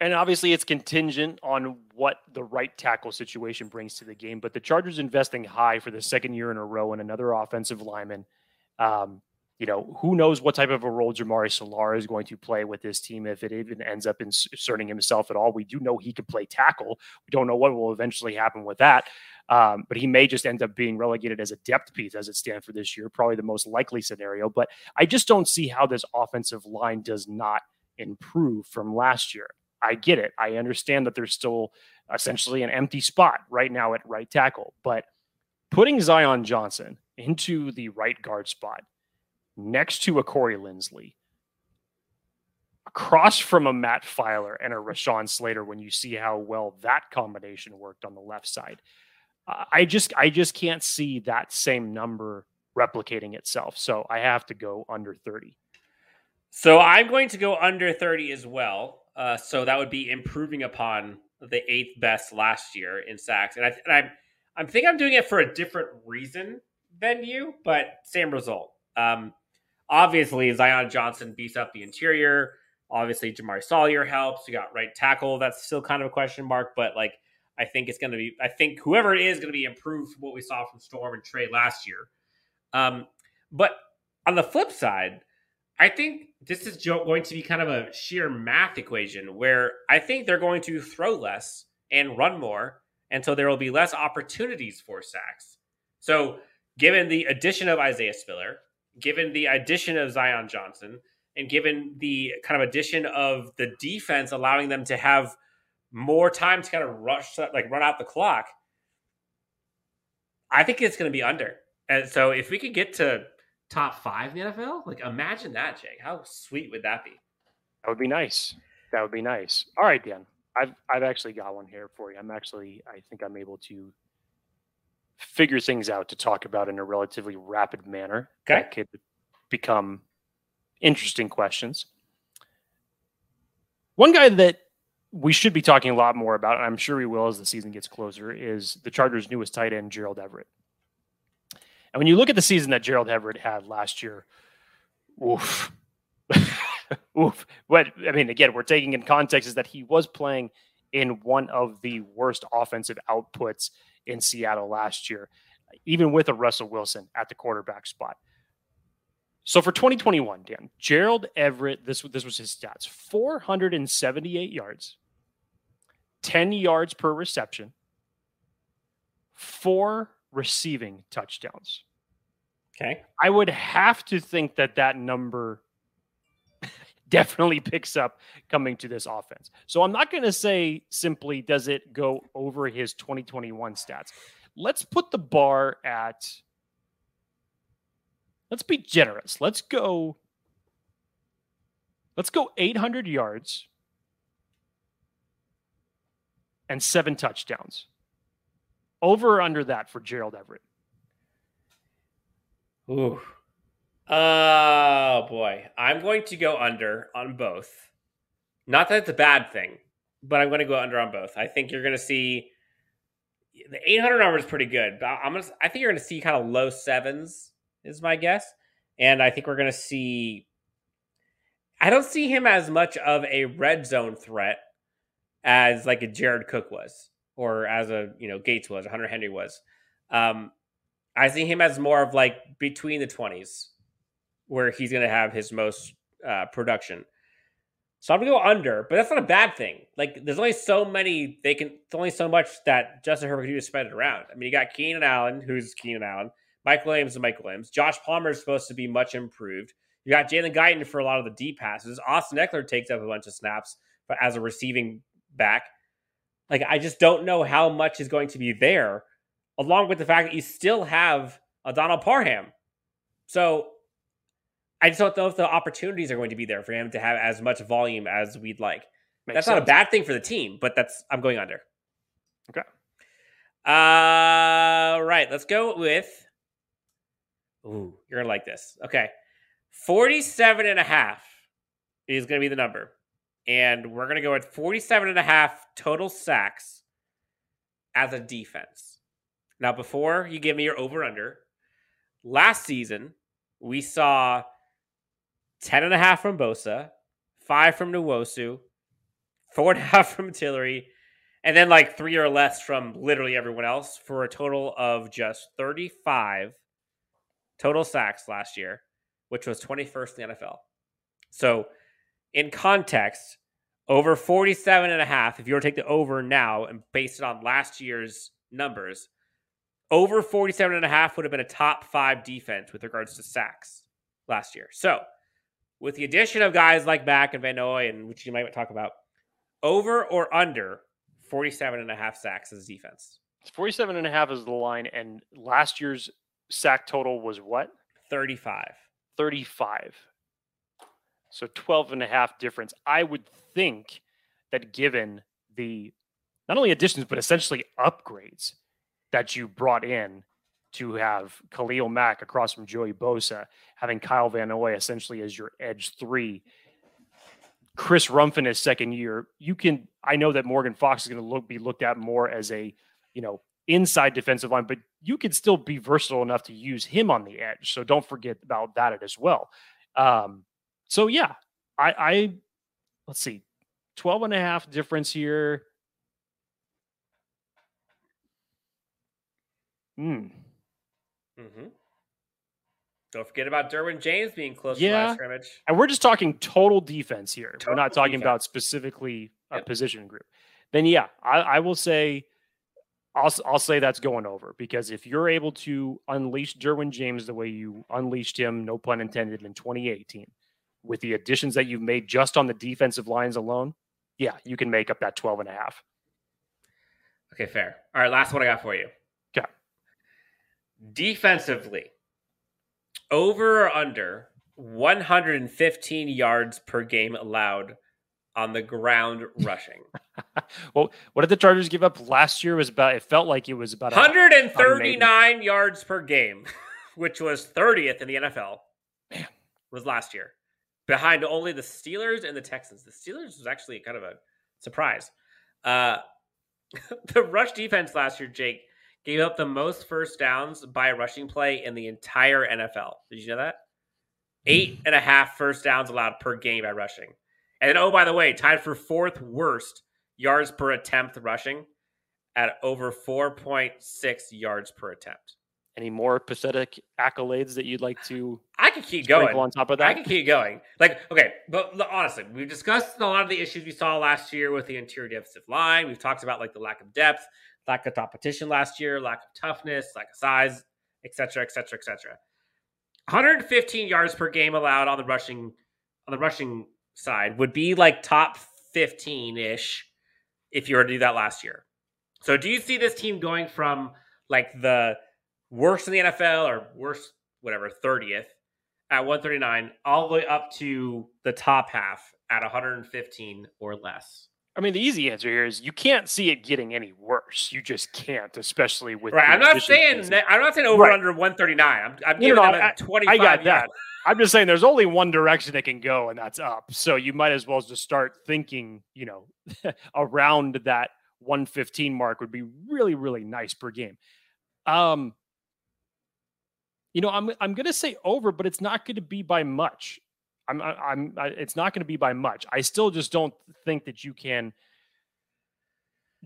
And obviously, it's contingent on what the right tackle situation brings to the game. But the Chargers investing high for the second year in a row in another offensive lineman. Um, you know, who knows what type of a role Jamaree Salyer is going to play with this team if it even ends up inserting himself at all. We do know he can play tackle. We don't know what will eventually happen with that. Um, but he may just end up being relegated as a depth piece as it stands for this year, probably the most likely scenario. But I just don't see how this offensive line does not improve from last year. I get it. I understand that there's still essentially an empty spot right now at right tackle, but putting Zion Johnson into the right guard spot next to a Corey Linsley, across from a Matt Feiler and a Rashawn Slater when you see how well that combination worked on the left side. I just I just can't see that same number replicating itself. So I have to go under 30. So I'm going to go under 30 as well. Uh, so that would be improving upon the eighth best last year in sacks. And, I, and I'm I'm think I'm doing it for a different reason than you, but same result. Um, Obviously, Zion Johnson beats up the interior. Obviously, Jamaree Salyer helps. You got right tackle. That's still kind of a question mark, but like I think it's going to be. I think whoever it is going to be improved from what we saw from Storm and Trey last year. Um, but on the flip side, I think this is going to be kind of a sheer math equation where I think they're going to throw less and run more, and so there will be less opportunities for sacks. So, given the addition of Isaiah Spiller, given the addition of Zion Johnson, and given the kind of addition of the defense allowing them to have more time to kind of rush, like run out the clock, I think it's going to be under. And so if we could get to top five in the NFL, like imagine that, Jake. How sweet would that be? That would be nice. That would be nice. All right, Dan. I've I've actually got one here for you. I'm actually I think I'm able to figure things out to talk about in a relatively rapid manner. Okay. That could become interesting questions. One guy that we should be talking a lot more about, and I'm sure we will as the season gets closer, is the Chargers' newest tight end, Gerald Everett. And when you look at the season that Gerald Everett had last year, oof. oof. What I mean, again, we're taking in context is that he was playing in one of the worst offensive outputs in Seattle last year, even with a Russell Wilson at the quarterback spot. So for 2021, Dan, Gerald Everett, this, this was his stats 478 yards, 10 yards per reception, four receiving touchdowns. Okay. I would have to think that that number definitely picks up coming to this offense. So I'm not going to say simply does it go over his 2021 stats. Let's put the bar at let's be generous. Let's go. Let's go 800 yards and seven touchdowns. Over or under that for Gerald Everett? Ooh. Oh boy. I'm going to go under on both. Not that it's a bad thing, but I'm going to go under on both. I think you're going to see the 800 number is pretty good, but I'm going to, I think you're going to see kind of low sevens is my guess. And I think we're going to see. I don't see him as much of a red zone threat as like a Jared Cook was, or as a you know Gates was, or Hunter Henry was. Um, I see him as more of like between the twenties, where he's going to have his most uh, production. So I'm gonna go under, but that's not a bad thing. Like, there's only so many they can. Only so much that Justin Herbert can do to spread it around. I mean, you got Keenan Allen, who's Keenan Allen. Mike Williams and Mike Williams. Josh Palmer is supposed to be much improved. You got Jalen Guyton for a lot of the deep passes. Austin Ekeler takes up a bunch of snaps but as a receiving back. Like I just don't know how much is going to be there, along with the fact that you still have a Donald Parham. So I just don't know if the opportunities are going to be there for him to have as much volume as we'd like. Makes that's sense. not a bad thing for the team, but that's I'm going under. Okay. Uh right, let's go with Ooh, you're gonna like this. Okay. 47 and a half is gonna be the number. And we're gonna go at 47 and a half total sacks as a defense. Now, before you give me your over under, last season we saw 10 and a half from Bosa, five from Nwosu, four and a half from Tillery, and then like three or less from literally everyone else for a total of just 35 total sacks last year, which was 21st in the NFL. So, in context, over 47 and a half, if you were to take the over now and base it on last year's numbers, over 47 and a half would have been a top five defense with regards to sacks last year. So, with the addition of guys like Mack and Van Noy, and which you might talk about, over or under 47 and a half sacks as a defense? 47 and a half is the line. And last year's sack total was what? 35. 35. So 12 and a half difference. I would think that given the not only additions, but essentially upgrades that you brought in to have Khalil Mack across from Joey Bosa, having Kyle Van Noy essentially as your edge three, Chris Rumph his second year, you can. I know that Morgan Fox is going to look be looked at more as a, you know, inside defensive line, but you could still be versatile enough to use him on the edge. So don't forget about that as well. Um, so yeah, I, I let's see, 12 and a half difference here. Hmm. Mm-hmm. Don't forget about Derwin James being close to Yeah. last scrimmage. And we're just talking total defense here. we're not Total talking about specifically a Yep. position group. Then yeah, I, I will say I'll I'll say that's going over because if you're able to unleash Derwin James the way you unleashed him, no pun intended, in 2018, with the additions that you've made just on the defensive lines alone, yeah, you can make up that 12 and a half. Okay, fair. All right, last one I got for you. Okay. Defensively, over or under 115 yards per game allowed on the ground rushing. Well, what did the Chargers give up last year? Was about it felt like it was about a, 139 yards per game, which was 30th in the NFL. Man. Was last year. Behind only the Steelers and the Texans. The Steelers was actually kind of a surprise. Uh, the rush defense last year, Jake, gave up the most first downs by a rushing play in the entire NFL. Did you know that? Eight and a half first downs allowed per game by rushing. And then, oh, by the way, tied for fourth worst yards per attempt rushing at over 4.6 yards per attempt. Any more pathetic accolades that you'd like to I could keep going. on top of that I can keep going. Like, okay, but honestly, we've discussed a lot of the issues we saw last year with the interior defensive line. We've talked about like the lack of depth, lack of competition last year, lack of toughness, lack of size, etc., etc., etc. 115 yards per game allowed on the rushing on the rushing side would be like top 15 ish if you were to do that last year. So, do you see this team going from like the worst in the NFL or worst, whatever, 30th at 139 all the way up to the top half at 115 or less? I mean, the easy answer here is you can't see it getting any worse. You just can't, especially with Right. I'm not saying that, I'm not saying over Right. under 139. I'm, I'm giving no, them I- a 25 I got that. I'm just saying there's only one direction it can go, and that's up. So you might as well just start thinking, you know, around that 115 mark would be really, really nice per game. Um, you know, I'm I'm gonna say over, but it's not going to be by much. I'm I'm I, it's not going to be by much. I still just don't think that you can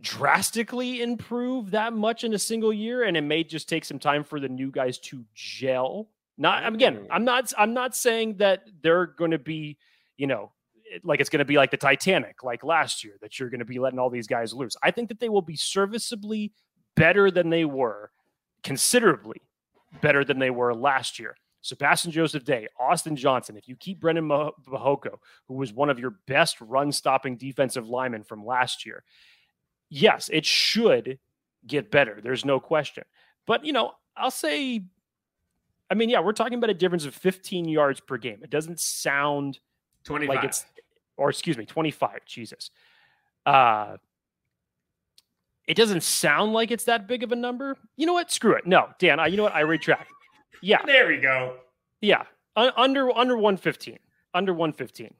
drastically improve that much in a single year, and it may just take some time for the new guys to gel. Not again, Mm. I'm not I'm not saying that they're going to be, you know, like it's going to be like the Titanic, like last year, that you're going to be letting all these guys loose. I think that they will be serviceably better than they were, considerably better than they were last year. Sebastian Joseph Day, Austin Johnson. If you keep Brendan Mah- Mahoko, who was one of your best run-stopping defensive linemen from last year, yes, it should get better. There's no question. But you know, I'll say, I mean, yeah, we're talking about a difference of 15 yards per game. It doesn't sound 25. like it's or excuse me 25 jesus uh it doesn't sound like it's that big of a number. You know what? Screw it. No dan I, you know what? I retract. Yeah. There we go. yeah. Un- under under 115 under 115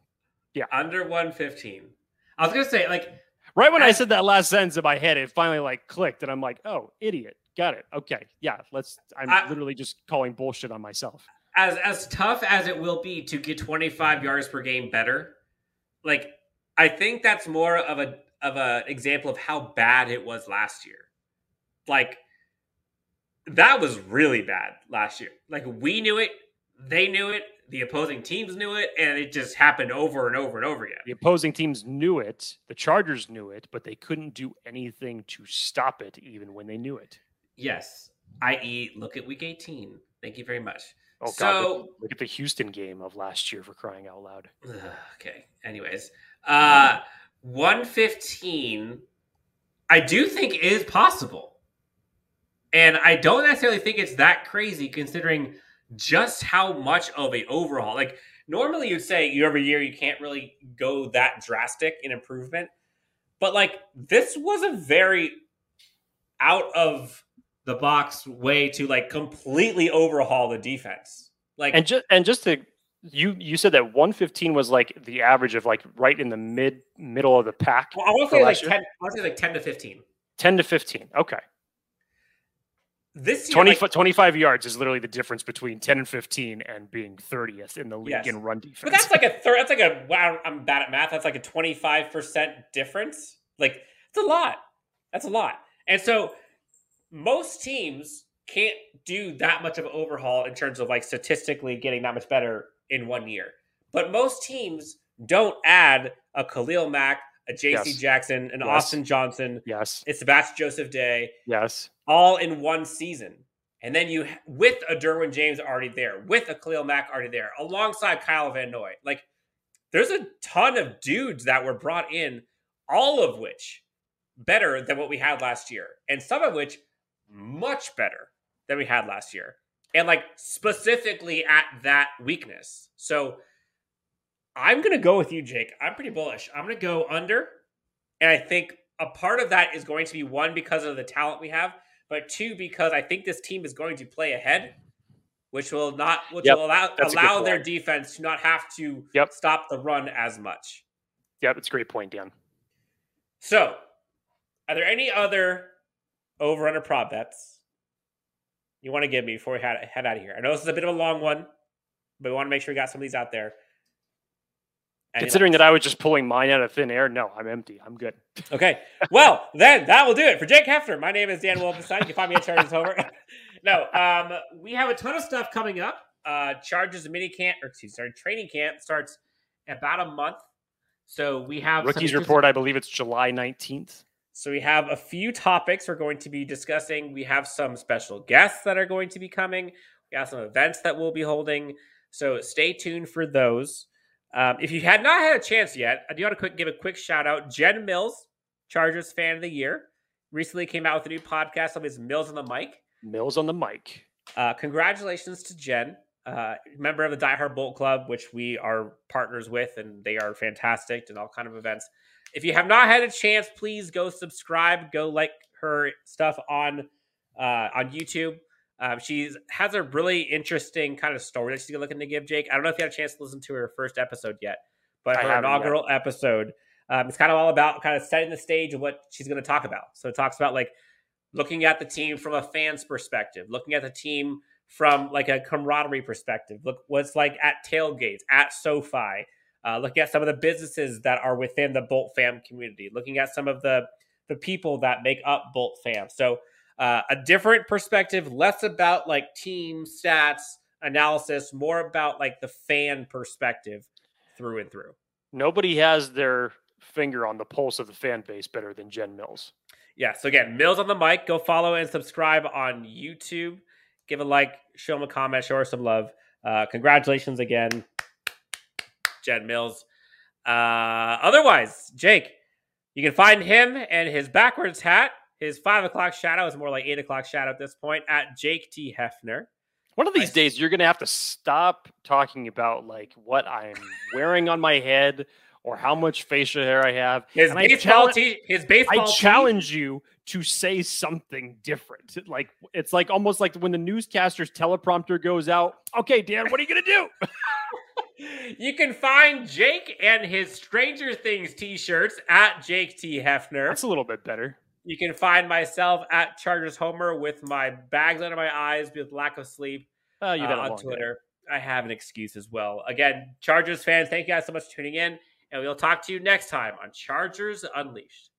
Yeah. Under 115. I was going to say, like, right when i As- said that last sentence in my head it finally like clicked and i'm like oh idiot. Got it. Okay. Yeah let's i'm I- literally just calling bullshit on myself. As as tough as it will be to get 25 yards per game better, like I think that's more of a of a example of how bad it was last year. Like that was really bad last year. Like we knew it, they knew it, the opposing teams knew it, and it just happened over and over and over again. the opposing teams knew it the chargers knew it but they couldn't do anything to stop it even when they knew it Yes. I.e., look at week 18. Thank you very much. Oh God! So- look, look at the Houston game of last year for crying out loud. Okay. Anyways, uh, 115, I do think is possible. And I don't necessarily think it's that crazy considering just how much of a overhaul. Like normally you'd say year over year you can't really go that drastic in improvement. But like this was a very out of the box way to like completely overhaul the defense. Like And just and just to you you said that 115 was like the average of like right in the mid middle of the pack. well, I want to say like year? 10 I want to say like 10 to 15. 10 to 15. Okay. This year, 20, like, 25 yards is literally the difference between 10 and 15 and being 30th in the league Yes. in run defense. But that's like a third. That's like a wow. I'm bad at math. That's like a 25 percent difference. Like it's a lot. That's a lot. And so most teams can't do that much of an overhaul in terms of like statistically getting that much better in one year. But most teams don't add a Khalil Mack, a JC Yes. Jackson, an Yes. Austin Johnson, Yes. it's Sebastian Joseph Day, Yes. all in one season. And then you, with a Derwin James already there, with a Khalil Mack already there, alongside Kyle Van Noy, like there's a ton of dudes that were brought in, all of which better than what we had last year, and some of which much better than we had last year, and like specifically at that weakness. So I'm gonna go with you, Jake. I'm pretty bullish. I'm gonna go under, and I think a part of that is going to be one because of the talent we have, but two because I think this team is going to play ahead, which will not which Yep, will allow that's a good allow their defense to not have to Yep. stop the run as much. Yep. It's a great point, Dan. So, are there any other over under prop bets you want to give me before we head, head out of here? I know this is a bit of a long one, but we want to make sure we got some of these out there. Any Considering last? that I was just pulling mine out of thin air, no, I'm empty. I'm good. Okay. Well, then that will do it for Jake Hefner. My name is Dan Wolkenstein. You can find me at Charges Homer. no, um, we have a ton of stuff coming up. Uh, Chargers mini camp, or excuse, sorry, training camp starts about a month. So we have Rookies report, I believe it's July 19th. So we have a few topics we're going to be discussing. We have some special guests that are going to be coming. We have some events that we'll be holding. So stay tuned for those. Um, if you had not had a chance yet, I do want to quick, give a quick shout out. Jen Mills, Chargers fan of the year, recently came out with a new podcast of his Mills on the Mic. Mills on the mic. Uh, congratulations to Jen, uh, member of the Die Hard Bolt Club, which we are partners with, and they are fantastic and all kind of events. If you have not had a chance, please go subscribe, go like her stuff on uh, on YouTube. Um, she has a really interesting kind of story that she's looking to give Jake. I don't know if you had a chance to listen to her first episode yet, but her haven't yet. inaugural episode, um, it's kind of all about kind of setting the stage of what she's going to talk about. So it talks about like looking at the team from a fan's perspective, looking at the team from like a camaraderie perspective. Look what's like at tailgates, at SoFi. Uh, looking at some of the businesses that are within the Bolt fam community. Looking at some of the the people that make up Bolt fam. So uh, a different perspective, less about like team stats analysis, more about like the fan perspective through and through. Nobody has their finger on the pulse of the fan base better than Jen Mills. Yeah. So again, Mills on the mic. Go follow and subscribe on YouTube. Give a like, show him a comment, show her some love. Uh, congratulations again, Jen Mills. Uh, otherwise, Jake, you can find him and his backwards hat. His five o'clock shadow is more like eight o'clock shadow at this point at Jake T. Hefner. One of these Nice. days, you're gonna have to stop talking about like what I'm wearing on my head or how much facial hair I have. His And I baseball challenge- tee. His baseball. I challenge you to say something different. Like it's like almost like when the newscaster's teleprompter goes out. Okay, Dan, what are you gonna do? You can find Jake and his Stranger Things t-shirts at Jake T. Hefner. That's a little bit better. You can find myself at Chargers Homer with my bags under my eyes with lack of sleep you've had uh, on long day. Twitter. I have an excuse as well. Again, Chargers fans, thank you guys so much for tuning in, and we'll talk to you next time on Chargers Unleashed.